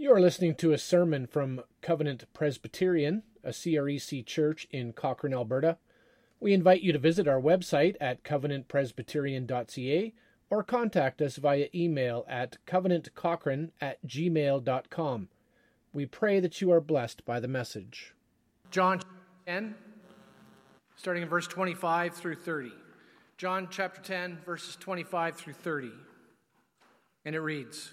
You are listening to a sermon from Covenant Presbyterian, a CREC church in Cochrane, Alberta. We invite you to visit our website at covenantpresbyterian.ca or contact us via email at covenantcochrane at gmail.com. We pray that you are blessed by the message. John 10, starting in verse 25 through 30. John chapter 10, verses 25 through 30. And it reads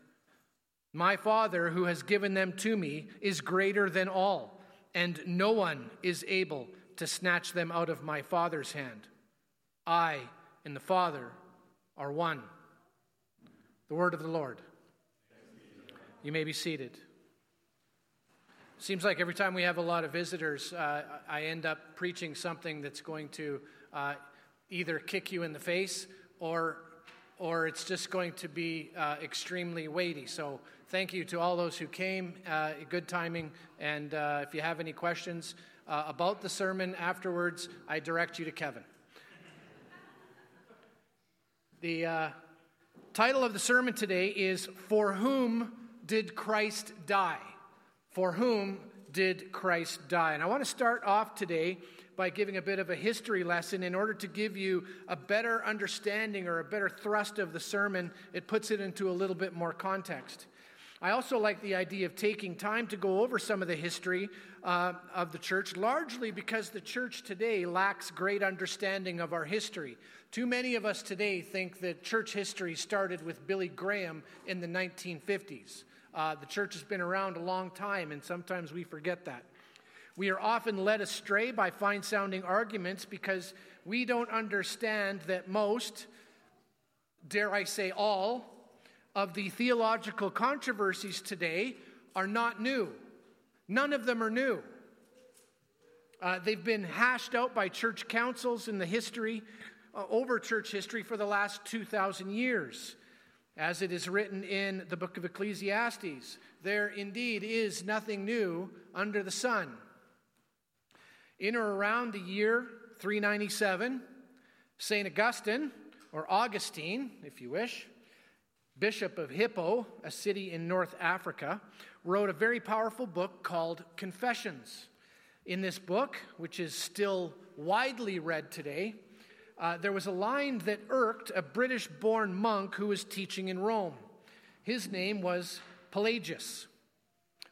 My Father, who has given them to me, is greater than all, and no one is able to snatch them out of my Father's hand. I and the Father are one. The word of the Lord. You may be seated. Seems like every time we have a lot of visitors, uh, I end up preaching something that's going to uh, either kick you in the face or, or it's just going to be uh, extremely weighty. So thank you to all those who came. Uh, good timing. And uh, if you have any questions uh, about the sermon afterwards, I direct you to Kevin. The uh, title of the sermon today is For Whom Did Christ Die? For whom did Christ die? And I want to start off today by giving a bit of a history lesson in order to give you a better understanding or a better thrust of the sermon. It puts it into a little bit more context. I also like the idea of taking time to go over some of the history uh, of the church, largely because the church today lacks great understanding of our history. Too many of us today think that church history started with Billy Graham in the 1950s. Uh, the church has been around a long time, and sometimes we forget that. We are often led astray by fine sounding arguments because we don't understand that most, dare I say all, of the theological controversies today are not new. None of them are new. Uh, they've been hashed out by church councils in the history, uh, over church history for the last 2,000 years. As it is written in the book of Ecclesiastes, there indeed is nothing new under the sun. In or around the year 397, St. Augustine, or Augustine, if you wish, bishop of Hippo, a city in North Africa, wrote a very powerful book called Confessions. In this book, which is still widely read today, uh, there was a line that irked a British born monk who was teaching in Rome. His name was Pelagius.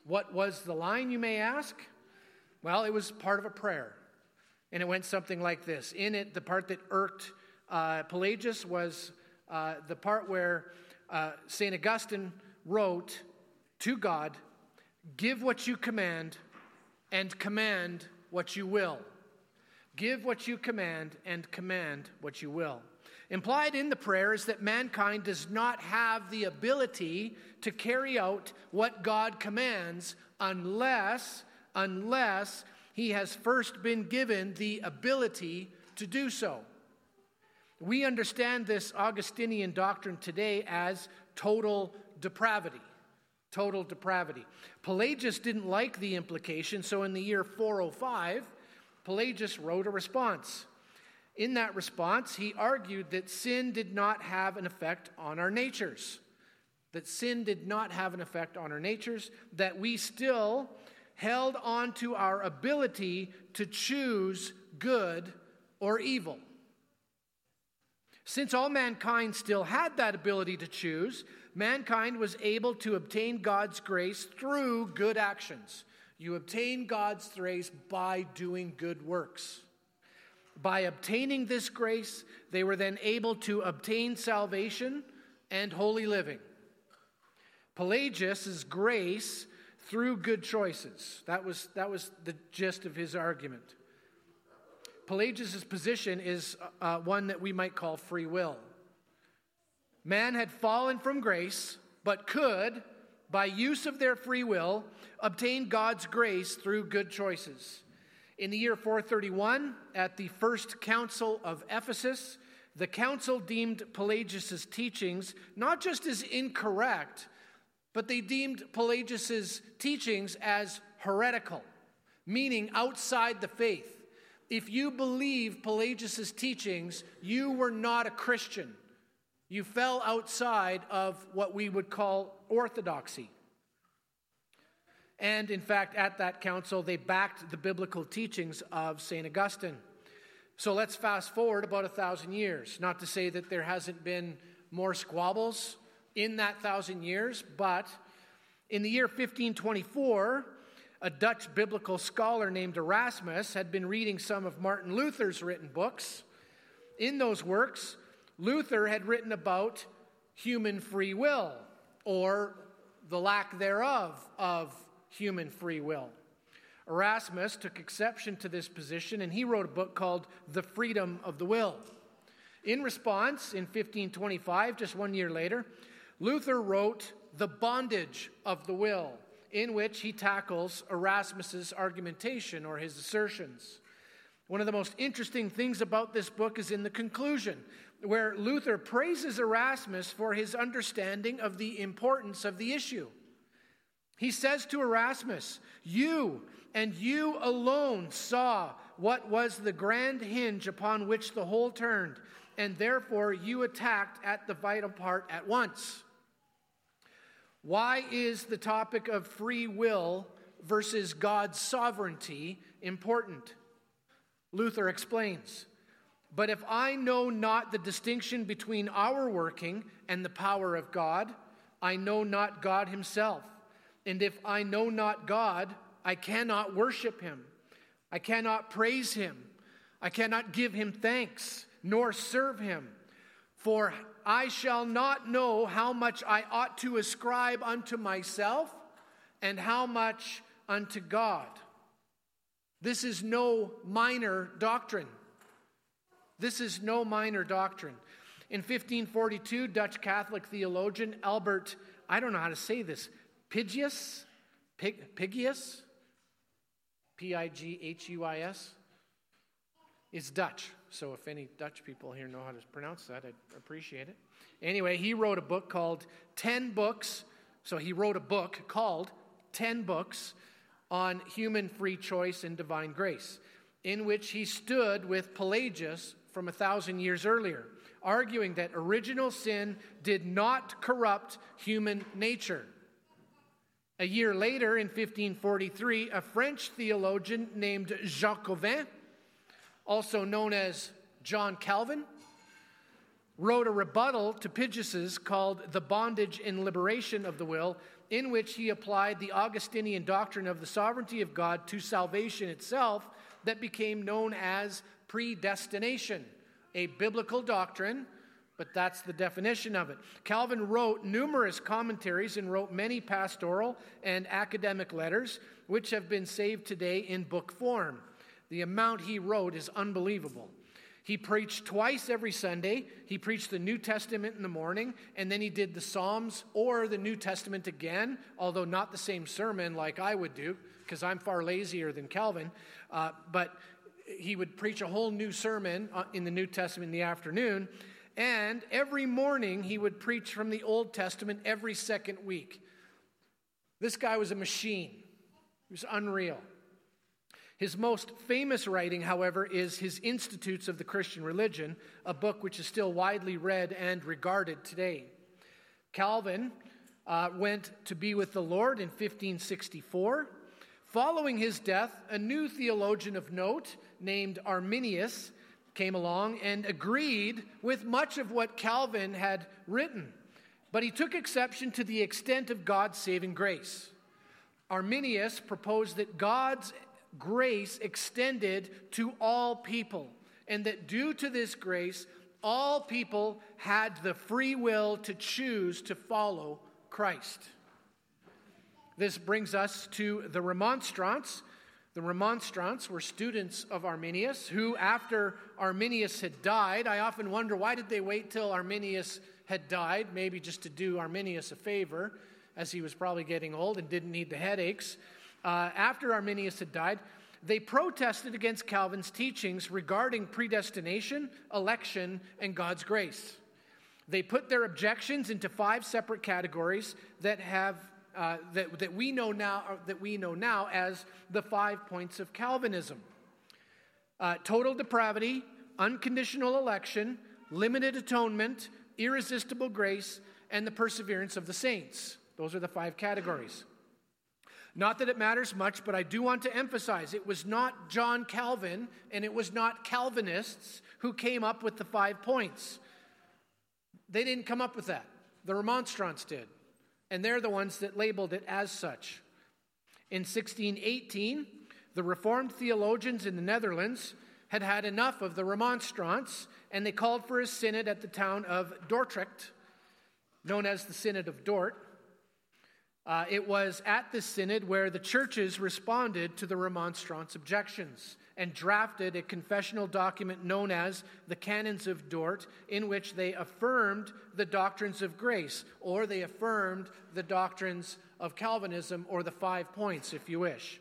What was the line, you may ask? Well, it was part of a prayer. And it went something like this. In it, the part that irked uh, Pelagius was uh, the part where uh, St. Augustine wrote to God, Give what you command and command what you will. Give what you command and command what you will. Implied in the prayer is that mankind does not have the ability to carry out what God commands unless, unless he has first been given the ability to do so. We understand this Augustinian doctrine today as total depravity. Total depravity. Pelagius didn't like the implication, so in the year 405, Pelagius wrote a response. In that response, he argued that sin did not have an effect on our natures. That sin did not have an effect on our natures, that we still held on to our ability to choose good or evil. Since all mankind still had that ability to choose, mankind was able to obtain God's grace through good actions. You obtain God's grace by doing good works. By obtaining this grace, they were then able to obtain salvation and holy living. Pelagius' is grace through good choices. That was, that was the gist of his argument. Pelagius' position is uh, one that we might call free will. Man had fallen from grace, but could, by use of their free will, obtain God's grace through good choices. In the year 431, at the First Council of Ephesus, the council deemed Pelagius' teachings not just as incorrect, but they deemed Pelagius' teachings as heretical, meaning outside the faith. If you believe Pelagius' teachings, you were not a Christian. You fell outside of what we would call orthodoxy. And in fact, at that council, they backed the biblical teachings of St. Augustine. So let's fast forward about a thousand years. Not to say that there hasn't been more squabbles in that thousand years, but in the year 1524, a Dutch biblical scholar named Erasmus had been reading some of Martin Luther's written books. In those works, Luther had written about human free will, or the lack thereof of human free will. Erasmus took exception to this position and he wrote a book called The Freedom of the Will. In response, in 1525, just one year later, Luther wrote The Bondage of the Will, in which he tackles Erasmus's argumentation or his assertions. One of the most interesting things about this book is in the conclusion, where Luther praises Erasmus for his understanding of the importance of the issue. He says to Erasmus, You and you alone saw what was the grand hinge upon which the whole turned, and therefore you attacked at the vital part at once. Why is the topic of free will versus God's sovereignty important? Luther explains. But if I know not the distinction between our working and the power of God, I know not God Himself. And if I know not God, I cannot worship Him. I cannot praise Him. I cannot give Him thanks, nor serve Him. For I shall not know how much I ought to ascribe unto myself and how much unto God. This is no minor doctrine. This is no minor doctrine. In 1542, Dutch Catholic theologian Albert, I don't know how to say this, Pigius, Pig, Pigius, P I G H U I S, is Dutch. So if any Dutch people here know how to pronounce that, I'd appreciate it. Anyway, he wrote a book called 10 Books. So he wrote a book called 10 Books on Human Free Choice and Divine Grace, in which he stood with Pelagius from a thousand years earlier, arguing that original sin did not corrupt human nature. A year later, in 1543, a French theologian named Jacobin, also known as John Calvin, wrote a rebuttal to Pigius's called The Bondage and Liberation of the Will, in which he applied the Augustinian doctrine of the sovereignty of God to salvation itself that became known as predestination, a biblical doctrine, but that's the definition of it. Calvin wrote numerous commentaries and wrote many pastoral and academic letters, which have been saved today in book form. The amount he wrote is unbelievable. He preached twice every Sunday. He preached the New Testament in the morning, and then he did the Psalms or the New Testament again, although not the same sermon like I would do, because I'm far lazier than Calvin. Uh, but he would preach a whole new sermon uh, in the New Testament in the afternoon. And every morning he would preach from the Old Testament every second week. This guy was a machine, he was unreal. His most famous writing, however, is his Institutes of the Christian Religion, a book which is still widely read and regarded today. Calvin uh, went to be with the Lord in 1564. Following his death, a new theologian of note named Arminius came along and agreed with much of what Calvin had written, but he took exception to the extent of God's saving grace. Arminius proposed that God's grace extended to all people, and that due to this grace, all people had the free will to choose to follow Christ. This brings us to the Remonstrants. The Remonstrants were students of Arminius, who, after Arminius had died, I often wonder why did they wait till Arminius had died, maybe just to do Arminius a favor as he was probably getting old and didn't need the headaches, uh, after Arminius had died, they protested against Calvin's teachings regarding predestination, election, and God's grace. They put their objections into five separate categories that have uh, that, that we know now that we know now as the five points of Calvinism: uh, total depravity, unconditional election, limited atonement, irresistible grace, and the perseverance of the saints. Those are the five categories. Not that it matters much, but I do want to emphasize it was not John Calvin and it was not Calvinists who came up with the five points. They didn't come up with that. The Remonstrants did. And they're the ones that labeled it as such. In 1618, the Reformed theologians in the Netherlands had had enough of the Remonstrants and they called for a synod at the town of Dordrecht, known as the Synod of Dort. Uh, it was at the synod where the churches responded to the Remonstrants' objections and drafted a confessional document known as the Canons of Dort, in which they affirmed the doctrines of grace, or they affirmed the doctrines of Calvinism, or the five points, if you wish.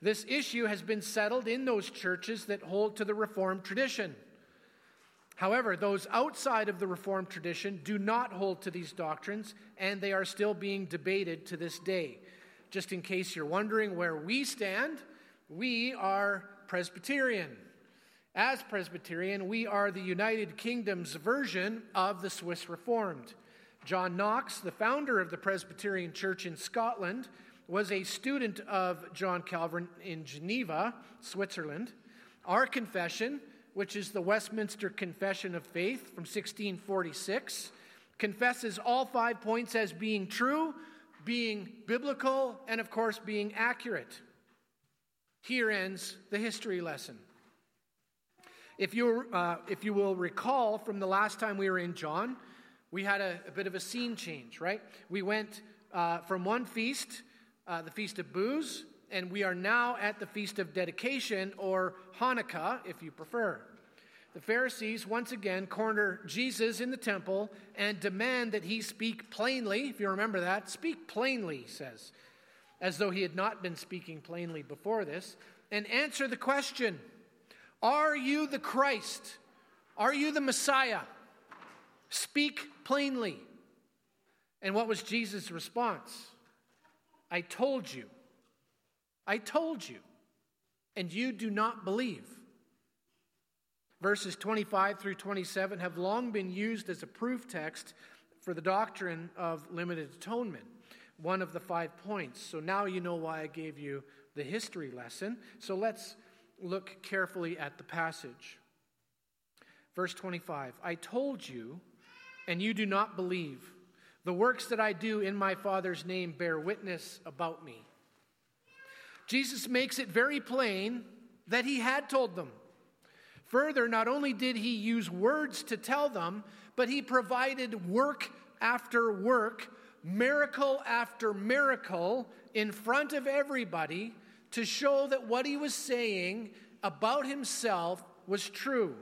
This issue has been settled in those churches that hold to the Reformed tradition. However, those outside of the Reformed tradition do not hold to these doctrines, and they are still being debated to this day. Just in case you're wondering where we stand, we are Presbyterian. As Presbyterian, we are the United Kingdom's version of the Swiss Reformed. John Knox, the founder of the Presbyterian Church in Scotland, was a student of John Calvin in Geneva, Switzerland. Our confession, which is the Westminster Confession of Faith from 1646, confesses all five points as being true, being biblical, and of course, being accurate. Here ends the history lesson. If you, uh, if you will recall from the last time we were in John, we had a, a bit of a scene change, right? We went uh, from one feast, uh, the Feast of Booths, and we are now at the Feast of Dedication, or Hanukkah, if you prefer. The Pharisees once again corner Jesus in the temple and demand that he speak plainly. If you remember that, speak plainly, he says as though he had not been speaking plainly before this, and answer the question Are you the Christ? Are you the Messiah? Speak plainly. And what was Jesus' response? I told you. I told you. And you do not believe. Verses 25 through 27 have long been used as a proof text for the doctrine of limited atonement one of the five points. So now you know why I gave you the history lesson. So let's look carefully at the passage. Verse 25 I told you, and you do not believe. The works that I do in my Father's name bear witness about me. Jesus makes it very plain that he had told them. Further, not only did he use words to tell them, but he provided work after work miracle after miracle in front of everybody to show that what he was saying about himself was true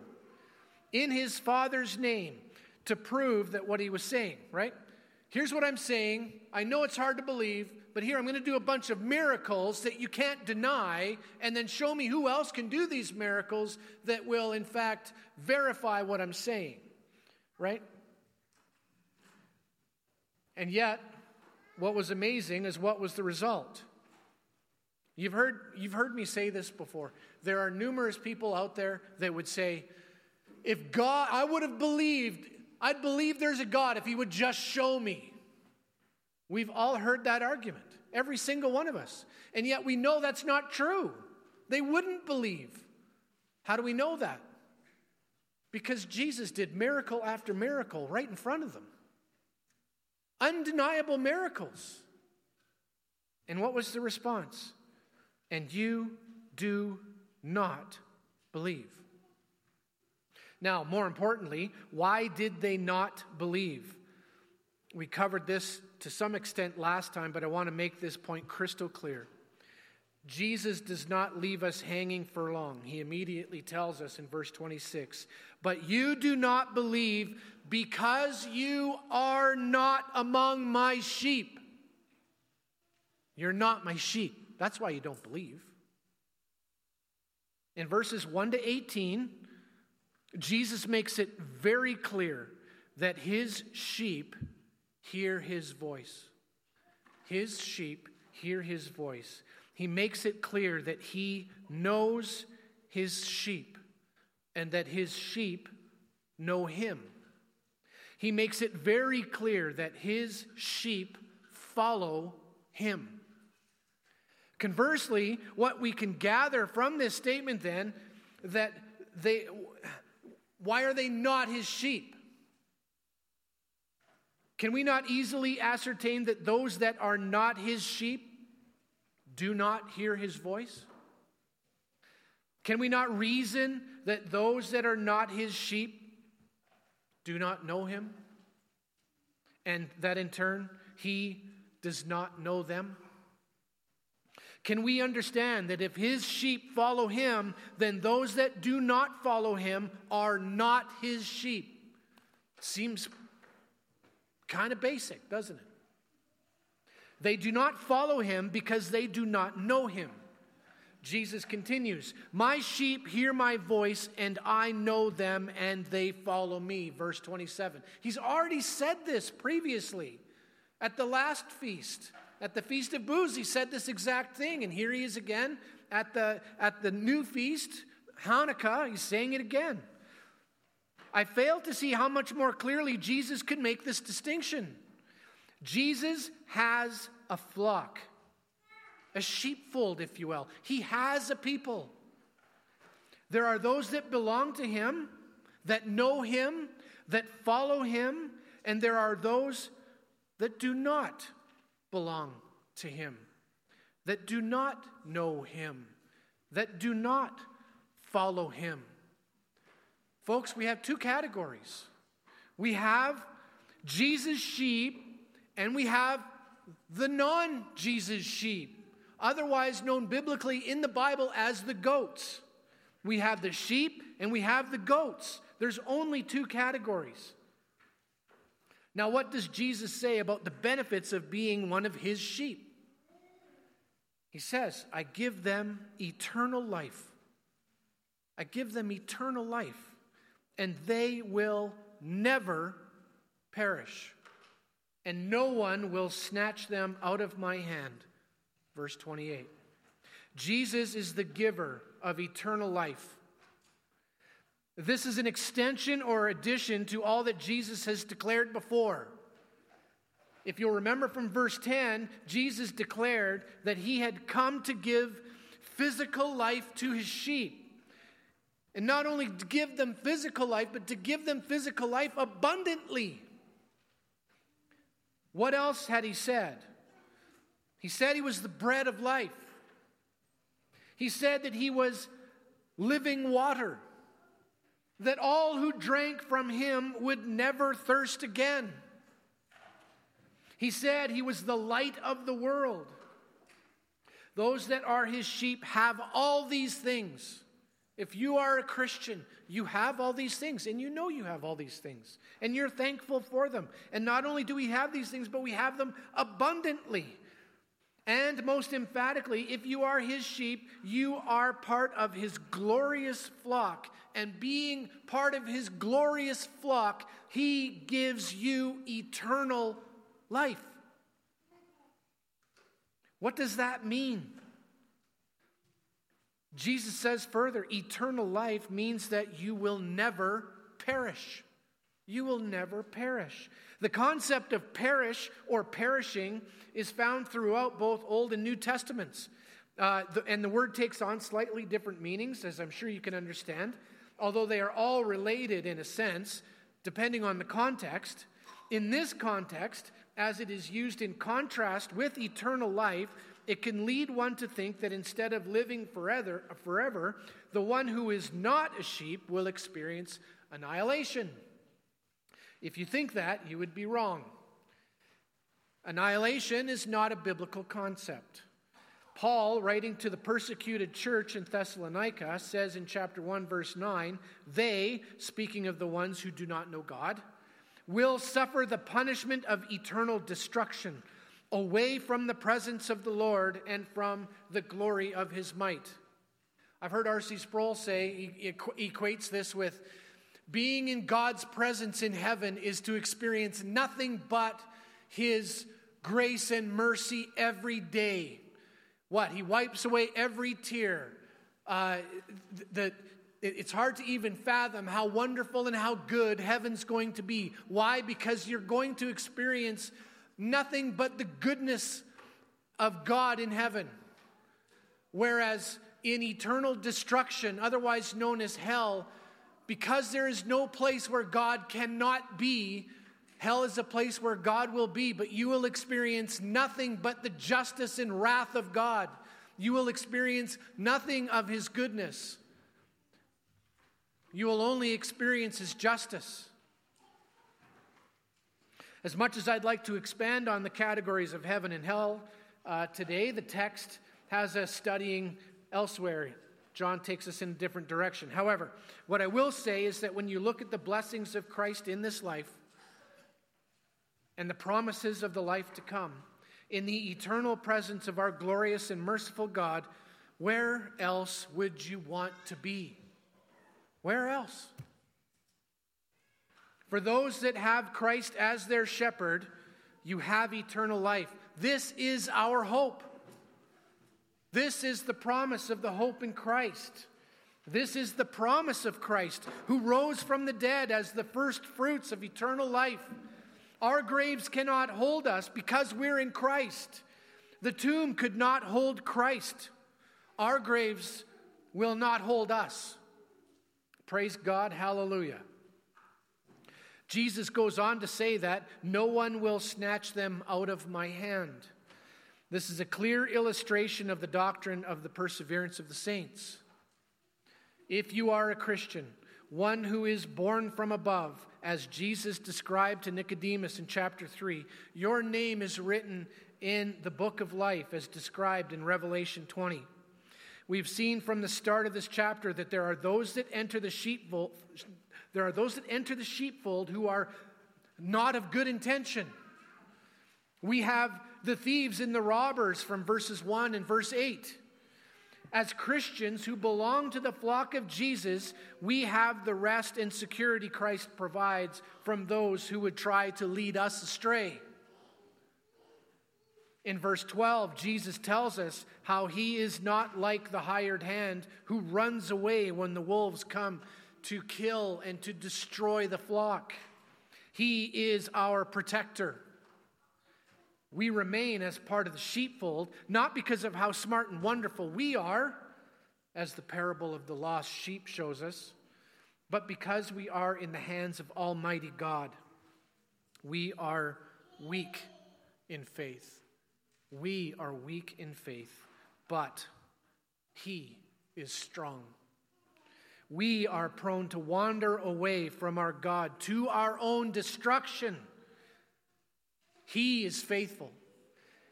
in his father's name to prove that what he was saying, right? Here's what I'm saying. I know it's hard to believe, but here I'm going to do a bunch of miracles that you can't deny, and then show me who else can do these miracles that will, in fact, verify what I'm saying, right? And yet, what was amazing is what was the result. You've heard, you've heard me say this before. There are numerous people out there that would say, if God, I would have believed, I'd believe there's a God if He would just show me. We've all heard that argument, every single one of us. And yet we know that's not true. They wouldn't believe. How do we know that? Because Jesus did miracle after miracle right in front of them undeniable miracles. And what was the response? And you do not believe. Now, more importantly, why did they not believe? We covered this to some extent last time, but I want to make this point crystal clear. Jesus does not leave us hanging for long. He immediately tells us in verse 26 But you do not believe because you are not among my sheep. You're not my sheep. That's why you don't believe. In verses 1 to 18, Jesus makes it very clear that his sheep hear his voice. His sheep hear his voice. He makes it clear that he knows his sheep and that his sheep know him. He makes it very clear that his sheep follow him. Conversely, what we can gather from this statement then that they why are they not his sheep? Can we not easily ascertain that those that are not his sheep do not hear his voice? Can we not reason that those that are not his sheep do not know him? And that in turn, he does not know them? Can we understand that if his sheep follow him, then those that do not follow him are not his sheep? Seems kind of basic, doesn't it? They do not follow him because they do not know him. Jesus continues, My sheep hear my voice, and I know them, and they follow me. Verse 27. He's already said this previously at the last feast. At the Feast of Booths, he said this exact thing, and here he is again at the, at the new feast, Hanukkah, he's saying it again. I fail to see how much more clearly Jesus could make this distinction. Jesus has a flock a sheepfold, if you will. He has a people. There are those that belong to him, that know him, that follow him, and there are those that do not belong to him, that do not know him, that do not follow him. Folks, we have two categories. We have Jesus' sheep, and we have the non Jesus sheep otherwise known biblically in the Bible as the goats. We have the sheep and we have the goats. There's only two categories. Now, what does Jesus say about the benefits of being one of his sheep? He says, I give them eternal life. I give them eternal life, and they will never perish, and no one will snatch them out of my hand. Verse 28. Jesus is the giver of eternal life. This is an extension or addition to all that Jesus has declared before. If you'll remember from verse 10, Jesus declared that he had come to give physical life to his sheep. And not only to give them physical life, but to give them physical life abundantly. What else had he said? He said he was the bread of life. He said that he was living water, that all who drank from him would never thirst again. He said he was the light of the world. Those that are his sheep have all these things. If you are a Christian, you have all these things, and you know you have all these things, and you're thankful for them. And not only do we have these things, but we have them abundantly. And most emphatically, if you are his sheep, you are part of his glorious flock. And being part of his glorious flock, he gives you eternal life. What does that mean? Jesus says further eternal life means that you will never perish. You will never perish. The concept of perish or perishing is found throughout both Old and New Testaments. Uh, the, and the word takes on slightly different meanings, as I'm sure you can understand, although they are all related in a sense, depending on the context. In this context, as it is used in contrast with eternal life, it can lead one to think that instead of living forever, forever the one who is not a sheep will experience annihilation. If you think that, you would be wrong. Annihilation is not a biblical concept. Paul, writing to the persecuted church in Thessalonica, says in chapter 1, verse 9, they, speaking of the ones who do not know God, will suffer the punishment of eternal destruction. away from the presence of the Lord and from the glory of his might. I've heard R.C. Sproul say, he equates this with being in God's presence in heaven is to experience nothing but his grace and mercy every day. What? He wipes away every tear. Uh, the, it's hard to even fathom how wonderful and how good heaven's going to be. Why? Because you're going to experience nothing but the goodness of God in heaven. Whereas in eternal destruction, otherwise known as hell, because there is no place where God cannot be, hell is a place where God will be, but you will experience nothing but the justice and wrath of God. You will experience nothing of his goodness you will only experience His justice. As much as I'd like to expand on the categories of heaven and hell uh, today, the text has us studying elsewhere. John takes us in a different direction. However, what I will say is that when you look at the blessings of Christ in this life and the promises of the life to come, in the eternal presence of our glorious and merciful God, where else would you want to be? Where else? For those that have Christ as their shepherd, you have eternal life. This is our hope. This is the promise of the hope in Christ. This is the promise of Christ, who rose from the dead as the first fruits of eternal life. Our graves cannot hold us because we're in Christ. The tomb could not hold Christ. Our graves will not hold us. Praise God, hallelujah. Jesus goes on to say that no one will snatch them out of my hand. This is a clear illustration of the doctrine of the perseverance of the saints. If you are a Christian, one who is born from above, as Jesus described to Nicodemus in chapter 3, your name is written in the book of life as described in Revelation 20. We've seen from the start of this chapter that there are those that enter the sheepfold, there are those that enter the sheepfold who are not of good intention. We have the thieves and the robbers from verses 1 and verse 8. As Christians who belong to the flock of Jesus, we have the rest and security Christ provides from those who would try to lead us astray. In verse 12, Jesus tells us how he is not like the hired hand who runs away when the wolves come to kill and to destroy the flock. He is our protector. We remain as part of the sheepfold, not because of how smart and wonderful we are, as the parable of the lost sheep shows us, but because we are in the hands of Almighty God. We are weak in faith. We are weak in faith, but He is strong. We are prone to wander away from our God to our own destruction. He is faithful.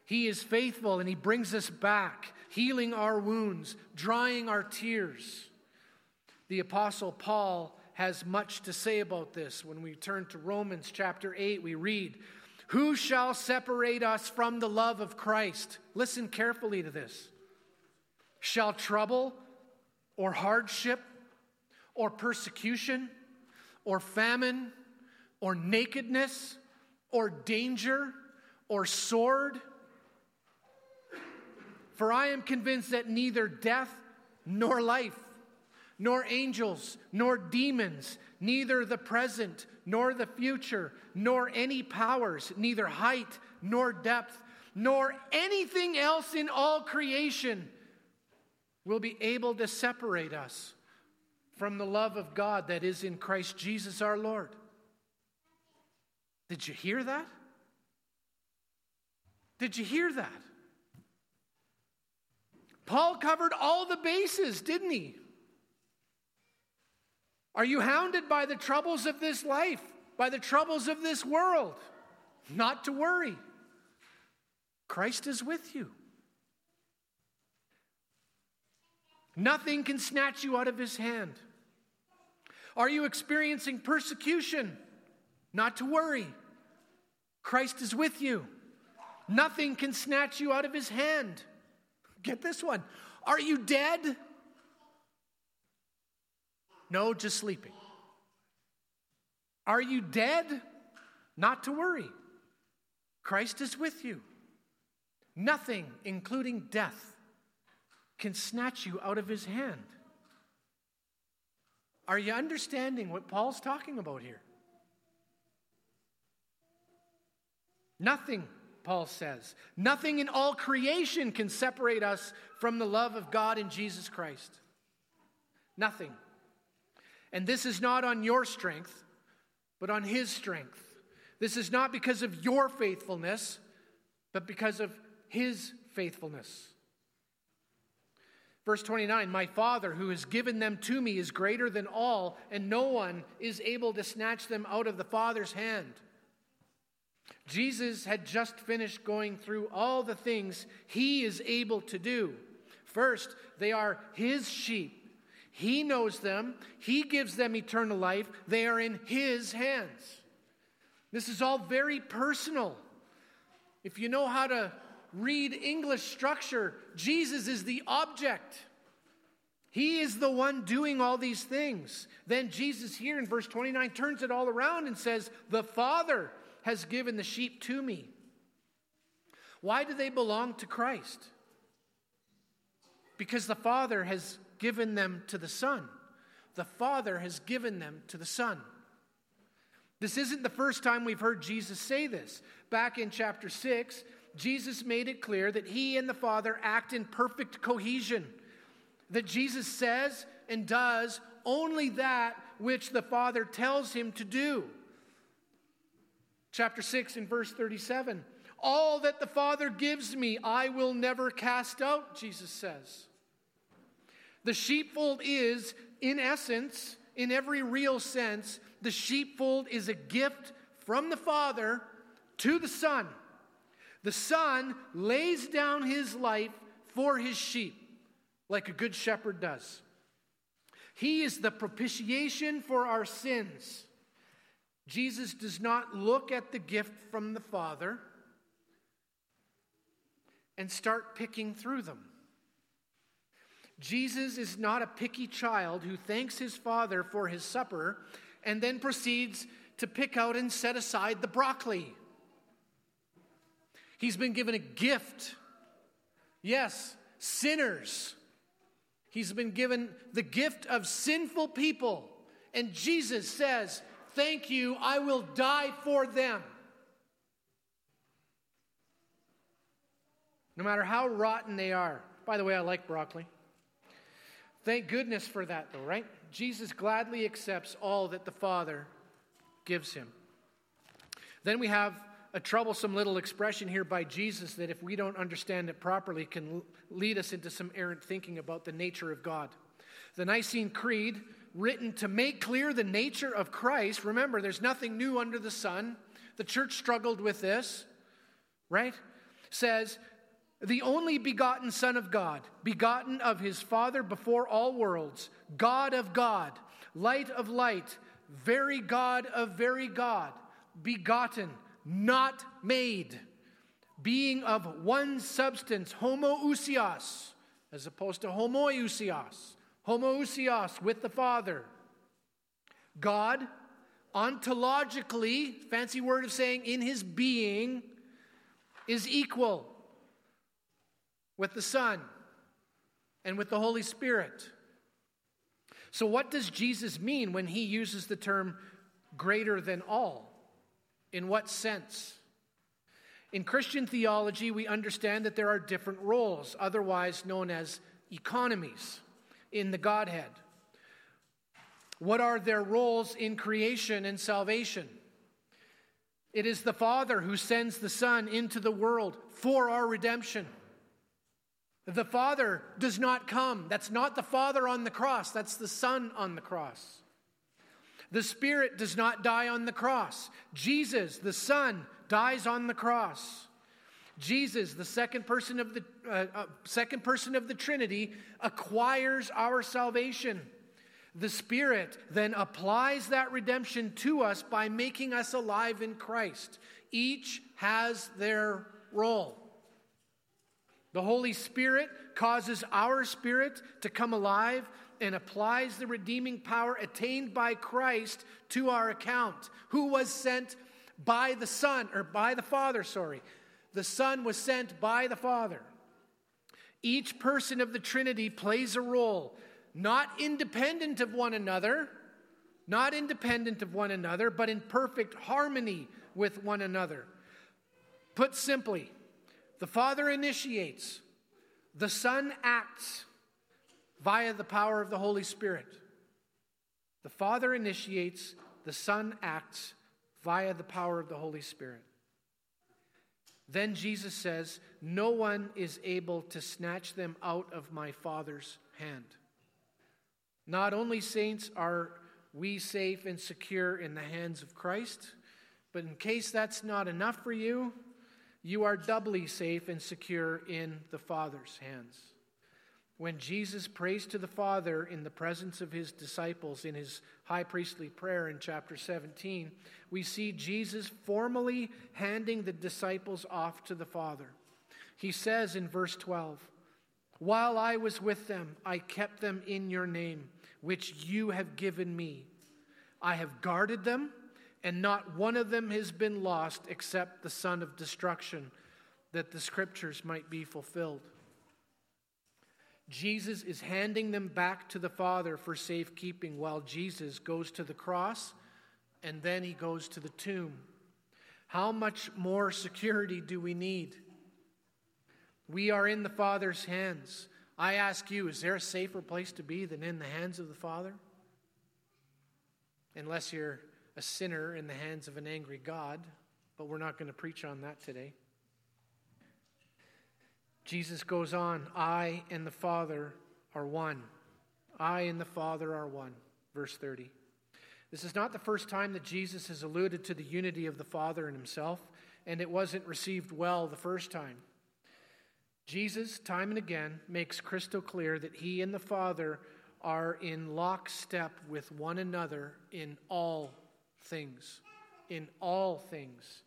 He is faithful and He brings us back, healing our wounds, drying our tears. The Apostle Paul has much to say about this. When we turn to Romans chapter 8, we read, who shall separate us from the love of Christ? Listen carefully to this. Shall trouble or hardship or persecution or famine or nakedness or danger or sword? For I am convinced that neither death nor life, nor angels, nor demons, neither the present nor the future, nor any powers, neither height nor depth, nor anything else in all creation will be able to separate us from the love of God that is in Christ Jesus our Lord. Did you hear that? Did you hear that? Paul covered all the bases, didn't he? Are you hounded by the troubles of this life, by the troubles of this world? Not to worry. Christ is with you. Nothing can snatch you out of his hand. Are you experiencing persecution? Not to worry. Christ is with you. Nothing can snatch you out of his hand. Get this one. Are you dead? No, just sleeping. Are you dead? Not to worry. Christ is with you. Nothing, including death, can snatch you out of his hand. Are you understanding what Paul's talking about here? Nothing, Paul says. Nothing in all creation can separate us from the love of God in Jesus Christ. Nothing. And this is not on your strength, but on His strength. This is not because of your faithfulness, but because of His faithfulness. Verse 29 My Father, who has given them to me, is greater than all, and no one is able to snatch them out of the Father's hand. Jesus had just finished going through all the things he is able to do. First, they are his sheep. He knows them, he gives them eternal life. They are in his hands. This is all very personal. If you know how to read English structure, Jesus is the object. He is the one doing all these things. Then Jesus, here in verse 29, turns it all around and says, The Father has given the sheep to me. Why do they belong to Christ? Because the Father has given them to the Son. The Father has given them to the Son. This isn't the first time we've heard Jesus say this. Back in chapter 6, Jesus made it clear that he and the Father act in perfect cohesion, that Jesus says and does only that which the Father tells him to do. Chapter 6 and verse 37 All that the Father gives me, I will never cast out, Jesus says. The sheepfold is, in essence, in every real sense, the sheepfold is a gift from the Father to the Son. The Son lays down his life for his sheep, like a good shepherd does. He is the propitiation for our sins. Jesus does not look at the gift from the Father and start picking through them. Jesus is not a picky child who thanks his father for his supper and then proceeds to pick out and set aside the broccoli. He's been given a gift. Yes, sinners. He's been given the gift of sinful people. And Jesus says, Thank you, I will die for them. No matter how rotten they are. By the way, I like broccoli. Thank goodness for that, though, right? Jesus gladly accepts all that the Father gives him. Then we have a troublesome little expression here by Jesus that, if we don't understand it properly, can lead us into some errant thinking about the nature of God. The Nicene Creed written to make clear the nature of Christ. Remember, there's nothing new under the sun. The church struggled with this, right? Says, the only begotten Son of God, begotten of his Father before all worlds, God of God, light of light, very God of very God, begotten, not made, being of one substance, homoousios, as opposed to homoiousios homoousios, with the Father. God, ontologically, fancy word of saying in his being, is equal with the Son and with the Holy Spirit. So, what does Jesus mean when he uses the term greater than all? In what sense? In Christian theology, we understand that there are different roles, otherwise known as economies in the Godhead? What are their roles in creation and salvation? It is the Father who sends the Son into the world for our redemption. The Father does not come. That's not the Father on the cross, that's the Son on the cross. The Spirit does not die on the cross. Jesus, the Son, dies on the cross. Jesus, the second person of the uh, uh, second person of the Trinity, acquires our salvation. The Spirit then applies that redemption to us by making us alive in Christ. Each has their role. The Holy Spirit causes our spirit to come alive and applies the redeeming power attained by Christ to our account, who was sent by the Son, or by the Father, sorry. The Son was sent by the Father. Each person of the Trinity plays a role, not independent of one another, not independent of one another, but in perfect harmony with one another. Put simply, the Father initiates, the Son acts via the power of the Holy Spirit. The Father initiates, the Son acts via the power of the Holy Spirit. Then Jesus says, No one is able to snatch them out of my Father's hand. Not only, saints, are we safe and secure in the hands of Christ, but in case that's not enough for you, you are doubly safe and secure in the Father's hands. When Jesus prays to the Father in the presence of his disciples in his high priestly prayer in chapter 17, we see Jesus formally handing the disciples off to the Father. He says in verse 12, While I was with them, I kept them in your name, which you have given me. I have guarded them and not one of them has been lost except the son of destruction, that the scriptures might be fulfilled. Jesus is handing them back to the Father for safekeeping while Jesus goes to the cross and then he goes to the tomb. How much more security do we need? We are in the Father's hands. I ask you, is there a safer place to be than in the hands of the Father? Unless you're a sinner in the hands of an angry God, but we're not going to preach on that today. Jesus goes on, I and the Father are one. I and the Father are one. Verse 30. This is not the first time that Jesus has alluded to the unity of the Father and himself, and it wasn't received well the first time. Jesus, time and again, makes crystal clear that he and the Father are in lockstep with one another in all things. In all things.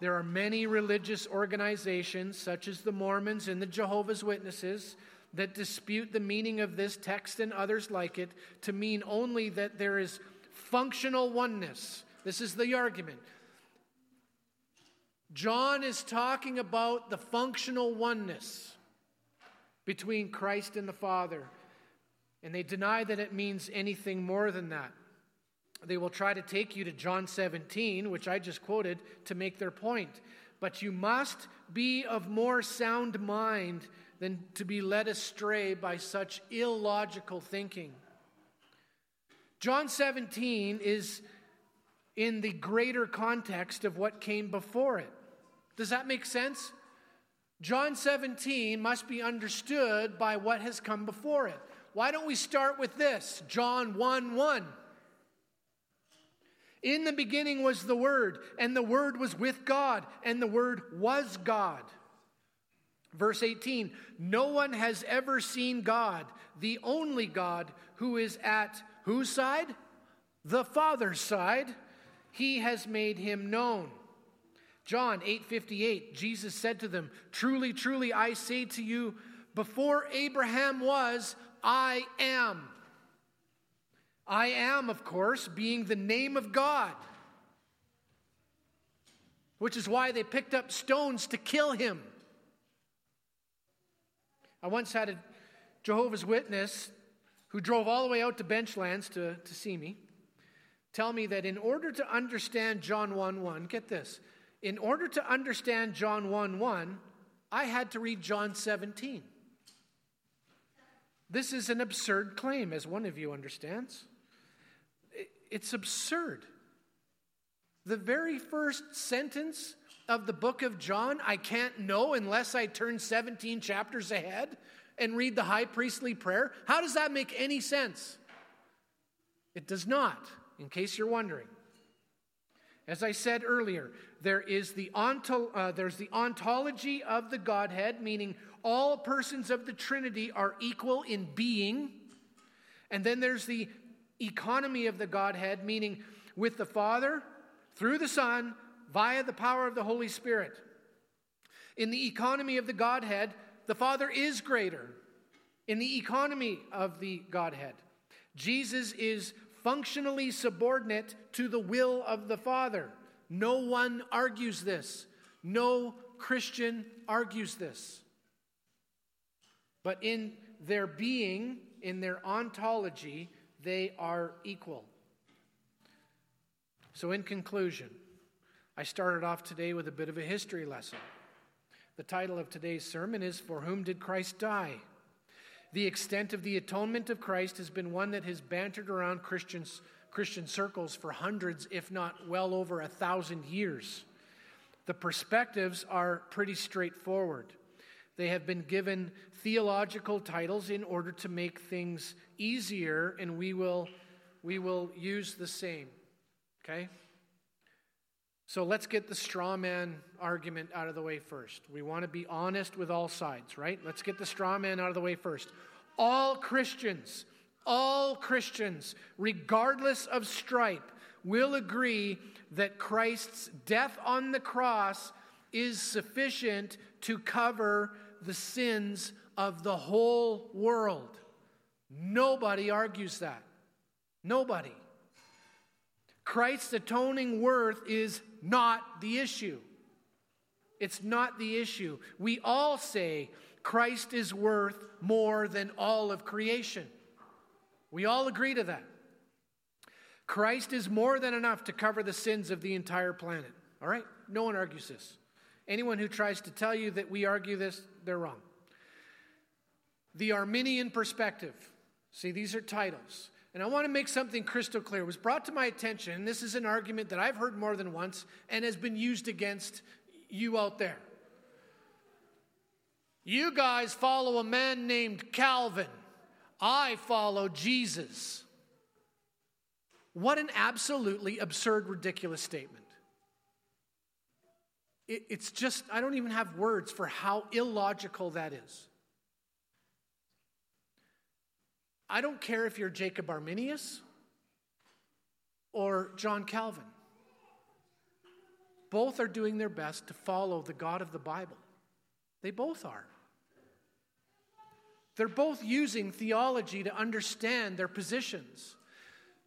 There are many religious organizations, such as the Mormons and the Jehovah's Witnesses, that dispute the meaning of this text and others like it to mean only that there is functional oneness. This is the argument. John is talking about the functional oneness between Christ and the Father, and they deny that it means anything more than that they will try to take you to John 17, which I just quoted, to make their point. But you must be of more sound mind than to be led astray by such illogical thinking. John 17 is in the greater context of what came before it. Does that make sense? John 17 must be understood by what has come before it. Why don't we start with this? John 1 1. In the beginning was the Word, and the Word was with God, and the Word was God. Verse 18 No one has ever seen God, the only God who is at whose side? The Father's side. He has made him known. John 8:58 Jesus said to them, "Truly, truly I say to you, before Abraham was, I am." I am, of course, being the name of God, which is why they picked up stones to kill him. I once had a Jehovah's Witness who drove all the way out to Benchlands to, to see me tell me that in order to understand John 1 1, get this, in order to understand John 1 1, I had to read John 17. This is an absurd claim, as one of you understands it's absurd. The very first sentence of the book of John, I can't know unless I turn 17 chapters ahead and read the high priestly prayer. How does that make any sense? It does not, in case you're wondering. As I said earlier, there is the uh, there's the ontology of the Godhead, meaning all persons of the Trinity are equal in being. And then there's the economy of the Godhead, meaning with the Father, through the Son, via the power of the Holy Spirit. In the economy of the Godhead, the Father is greater. In the economy of the Godhead, Jesus is functionally subordinate to the will of the Father. No one argues this. No Christian argues this. But in their being, in their ontology, they are equal. So, in conclusion, I started off today with a bit of a history lesson. The title of today's sermon is For Whom Did Christ Die? The extent of the atonement of Christ has been one that has bantered around Christians, Christian circles for hundreds, if not well over a thousand years. The perspectives are pretty straightforward. They have been given theological titles in order to make things easier, and we will, we will use the same. Okay? So let's get the straw man argument out of the way first. We want to be honest with all sides, right? Let's get the straw man out of the way first. All Christians, all Christians, regardless of stripe, will agree that Christ's death on the cross is sufficient to cover the sins of the whole world. Nobody argues that. Nobody. Christ's atoning worth is not the issue. It's not the issue. We all say Christ is worth more than all of creation. We all agree to that. Christ is more than enough to cover the sins of the entire planet. All right? No one argues this. Anyone who tries to tell you that we argue this, they're wrong. The Arminian perspective. See, these are titles. And I want to make something crystal clear. It was brought to my attention, this is an argument that I've heard more than once and has been used against you out there. You guys follow a man named Calvin. I follow Jesus. What an absolutely absurd, ridiculous statement. It, it's just, I don't even have words for how illogical that is. I don't care if you're Jacob Arminius or John Calvin. Both are doing their best to follow the God of the Bible. They both are. They're both using theology to understand their positions.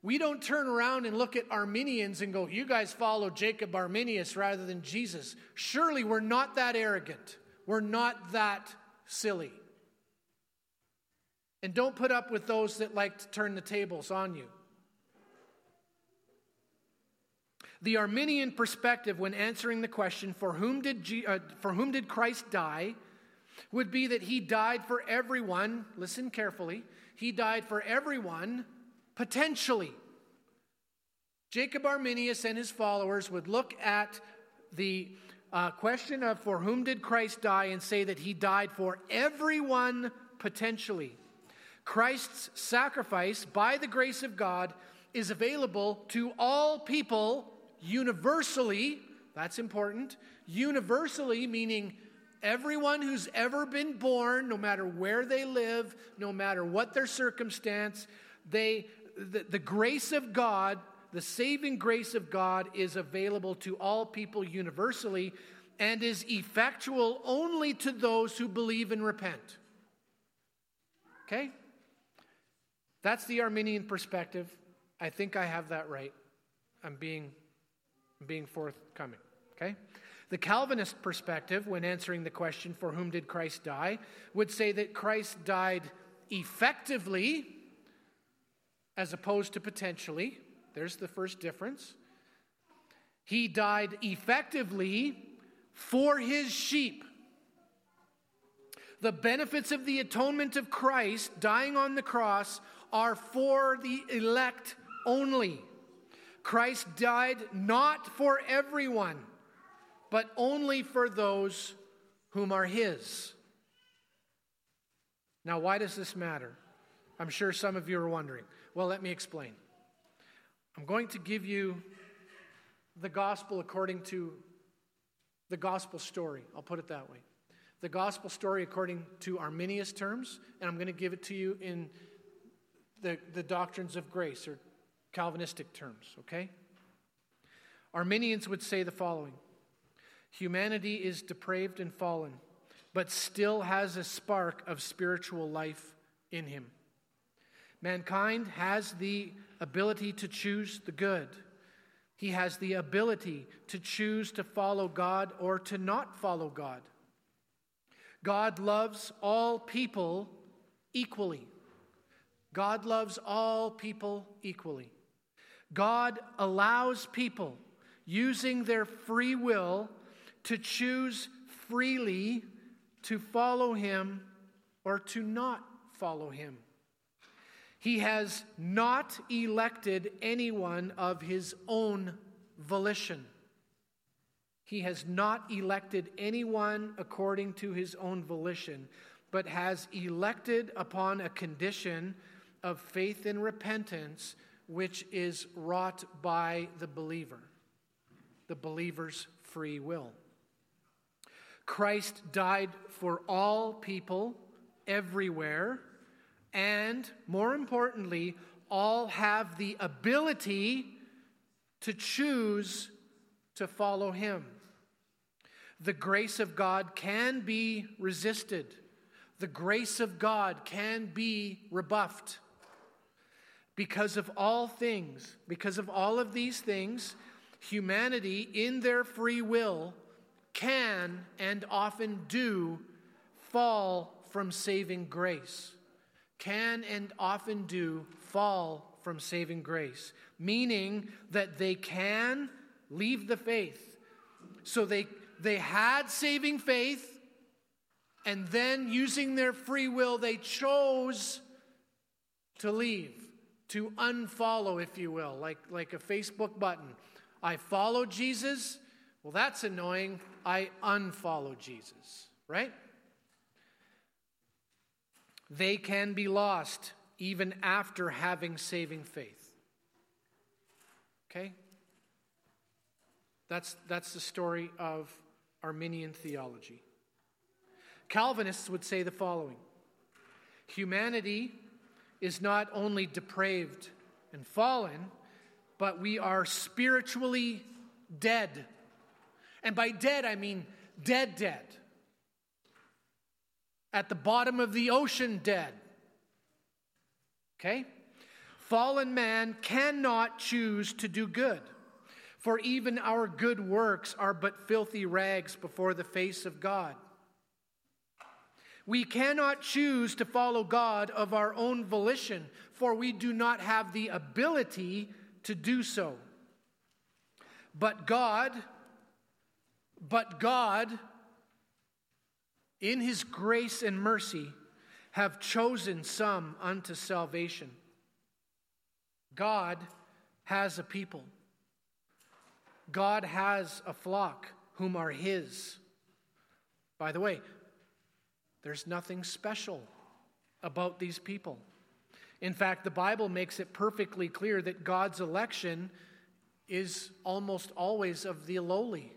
We don't turn around and look at Arminians and go, you guys follow Jacob Arminius rather than Jesus. Surely we're not that arrogant. We're not that silly. And don't put up with those that like to turn the tables on you. The Arminian perspective, when answering the question, for whom did, G- uh, for whom did Christ die, would be that he died for everyone. Listen carefully. He died for everyone potentially. Jacob Arminius and his followers would look at the uh, question of for whom did Christ die and say that he died for everyone potentially. Christ's sacrifice, by the grace of God, is available to all people universally. That's important. Universally, meaning everyone who's ever been born, no matter where they live, no matter what their circumstance, they the, the grace of God, the saving grace of God, is available to all people universally and is effectual only to those who believe and repent. Okay? That's the Arminian perspective. I think I have that right. I'm being, I'm being forthcoming. Okay? The Calvinist perspective, when answering the question, for whom did Christ die, would say that Christ died effectively as opposed to potentially. There's the first difference. He died effectively for his sheep. The benefits of the atonement of Christ dying on the cross are for the elect only. Christ died not for everyone, but only for those whom are his. Now, why does this matter? I'm sure some of you are wondering. Well, let me explain. I'm going to give you the gospel according to the gospel story. I'll put it that way. The gospel story according to Arminius terms, and I'm going to give it to you in the, the doctrines of grace or Calvinistic terms, okay? Arminians would say the following Humanity is depraved and fallen, but still has a spark of spiritual life in him. Mankind has the ability to choose the good. He has the ability to choose to follow God or to not follow God. God loves all people equally. God loves all people equally. God allows people using their free will to choose freely to follow Him or to not follow Him. He has not elected anyone of His own volition. He has not elected anyone according to his own volition, but has elected upon a condition of faith and repentance, which is wrought by the believer, the believer's free will. Christ died for all people everywhere, and more importantly, all have the ability to choose to follow him. The grace of God can be resisted. The grace of God can be rebuffed. Because of all things, because of all of these things, humanity, in their free will, can and often do fall from saving grace. Can and often do fall from saving grace, meaning that they can leave the faith. So they, they had saving faith, and then using their free will, they chose to leave, to unfollow, if you will, like, like a Facebook button. I follow Jesus. Well, that's annoying. I unfollow Jesus, right? They can be lost even after having saving faith. Okay? That's, that's the story of Arminian theology. Calvinists would say the following Humanity is not only depraved and fallen, but we are spiritually dead. And by dead, I mean dead, dead. At the bottom of the ocean, dead. Okay? Fallen man cannot choose to do good. For even our good works are but filthy rags before the face of God. We cannot choose to follow God of our own volition, for we do not have the ability to do so. But God, but God, in his grace and mercy, have chosen some unto salvation. God has a people. God has a flock whom are His. By the way, there's nothing special about these people. In fact, the Bible makes it perfectly clear that God's election is almost always of the lowly.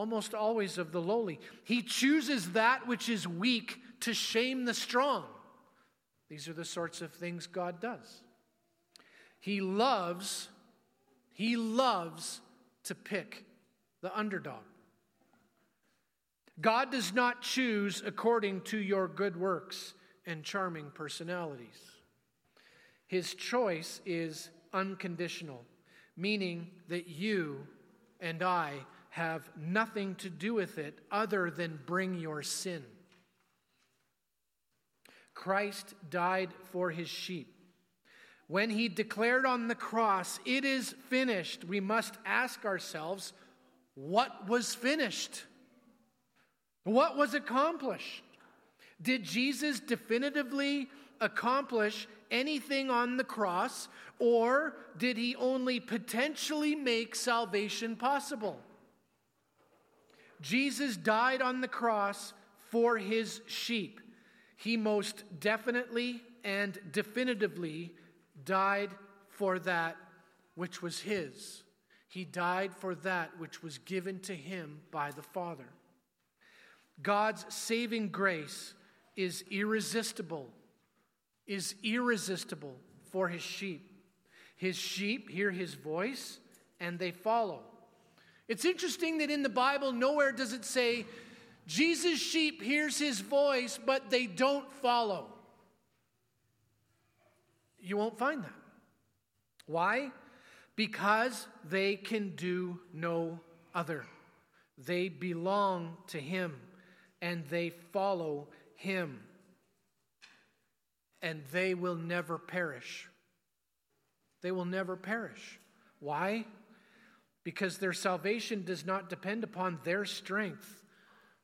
Almost always of the lowly. He chooses that which is weak to shame the strong. These are the sorts of things God does. He loves, he loves to pick the underdog. God does not choose according to your good works and charming personalities. His choice is unconditional, meaning that you and I have nothing to do with it other than bring your sin. Christ died for his sheep. When he declared on the cross, It is finished, we must ask ourselves, What was finished? What was accomplished? Did Jesus definitively accomplish anything on the cross, or did he only potentially make salvation possible? Jesus died on the cross for his sheep. He most definitely and definitively died for that which was his. He died for that which was given to him by the Father. God's saving grace is irresistible, is irresistible for his sheep. His sheep hear his voice and they follow. It's interesting that in the Bible, nowhere does it say, Jesus' sheep hears his voice, but they don't follow. You won't find that. Why? Because they can do no other. They belong to him and they follow him. And they will never perish. They will never perish. Why? Because their salvation does not depend upon their strength,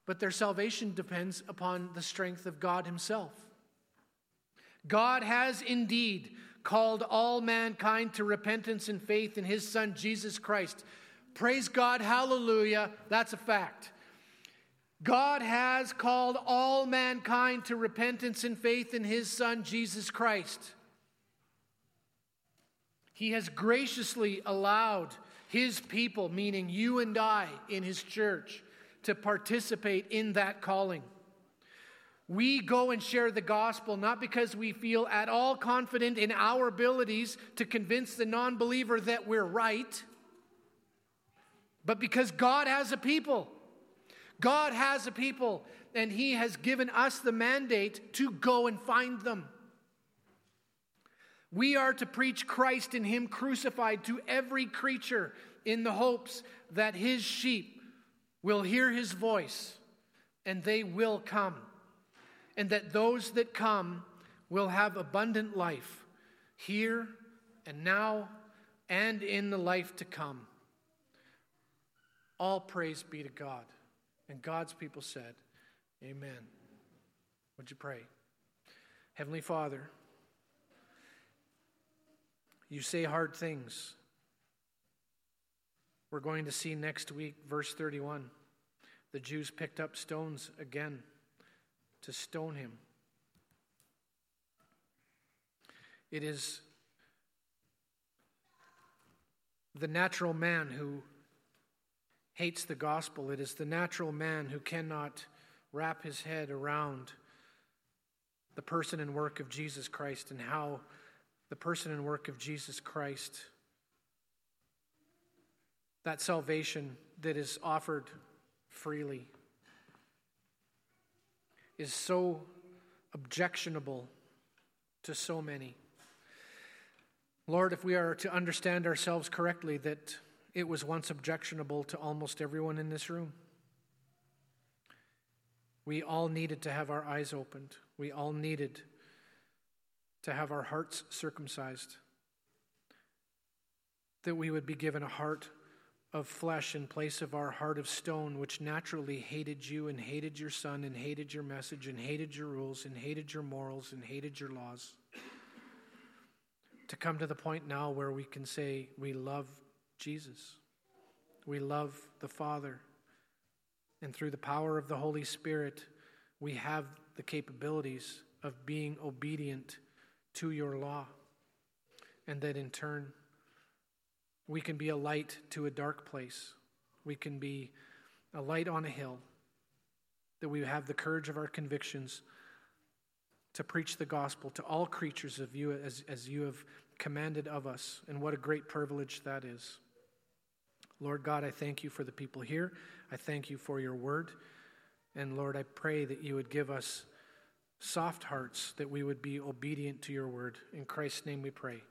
but their salvation depends upon the strength of God Himself. God has indeed called all mankind to repentance and faith in His Son, Jesus Christ. Praise God, hallelujah, that's a fact. God has called all mankind to repentance and faith in His Son, Jesus Christ. He has graciously allowed his people, meaning you and I in his church, to participate in that calling. We go and share the gospel not because we feel at all confident in our abilities to convince the non believer that we're right, but because God has a people. God has a people, and He has given us the mandate to go and find them. We are to preach Christ and Him crucified to every creature in the hopes that His sheep will hear His voice and they will come, and that those that come will have abundant life here and now and in the life to come. All praise be to God. And God's people said, Amen. Would you pray? Heavenly Father, you say hard things. We're going to see next week, verse 31. The Jews picked up stones again to stone him. It is the natural man who hates the gospel. It is the natural man who cannot wrap his head around the person and work of Jesus Christ and how the person and work of Jesus Christ, that salvation that is offered freely, is so objectionable to so many. Lord, if we are to understand ourselves correctly, that it was once objectionable to almost everyone in this room. We all needed to have our eyes opened. We all needed to have our hearts circumcised, that we would be given a heart of flesh in place of our heart of stone, which naturally hated you and hated your son and hated your message and hated your rules and hated your morals and hated your laws. To come to the point now where we can say, We love Jesus, we love the Father, and through the power of the Holy Spirit, we have the capabilities of being obedient to your law. And that in turn, we can be a light to a dark place. We can be a light on a hill. That we have the courage of our convictions to preach the gospel to all creatures of you as, as you have commanded of us. And what a great privilege that is. Lord God, I thank you for the people here. I thank you for your word. And Lord, I pray that you would give us soft hearts that we would be obedient to your word. In Christ's name we pray.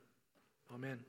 Amen.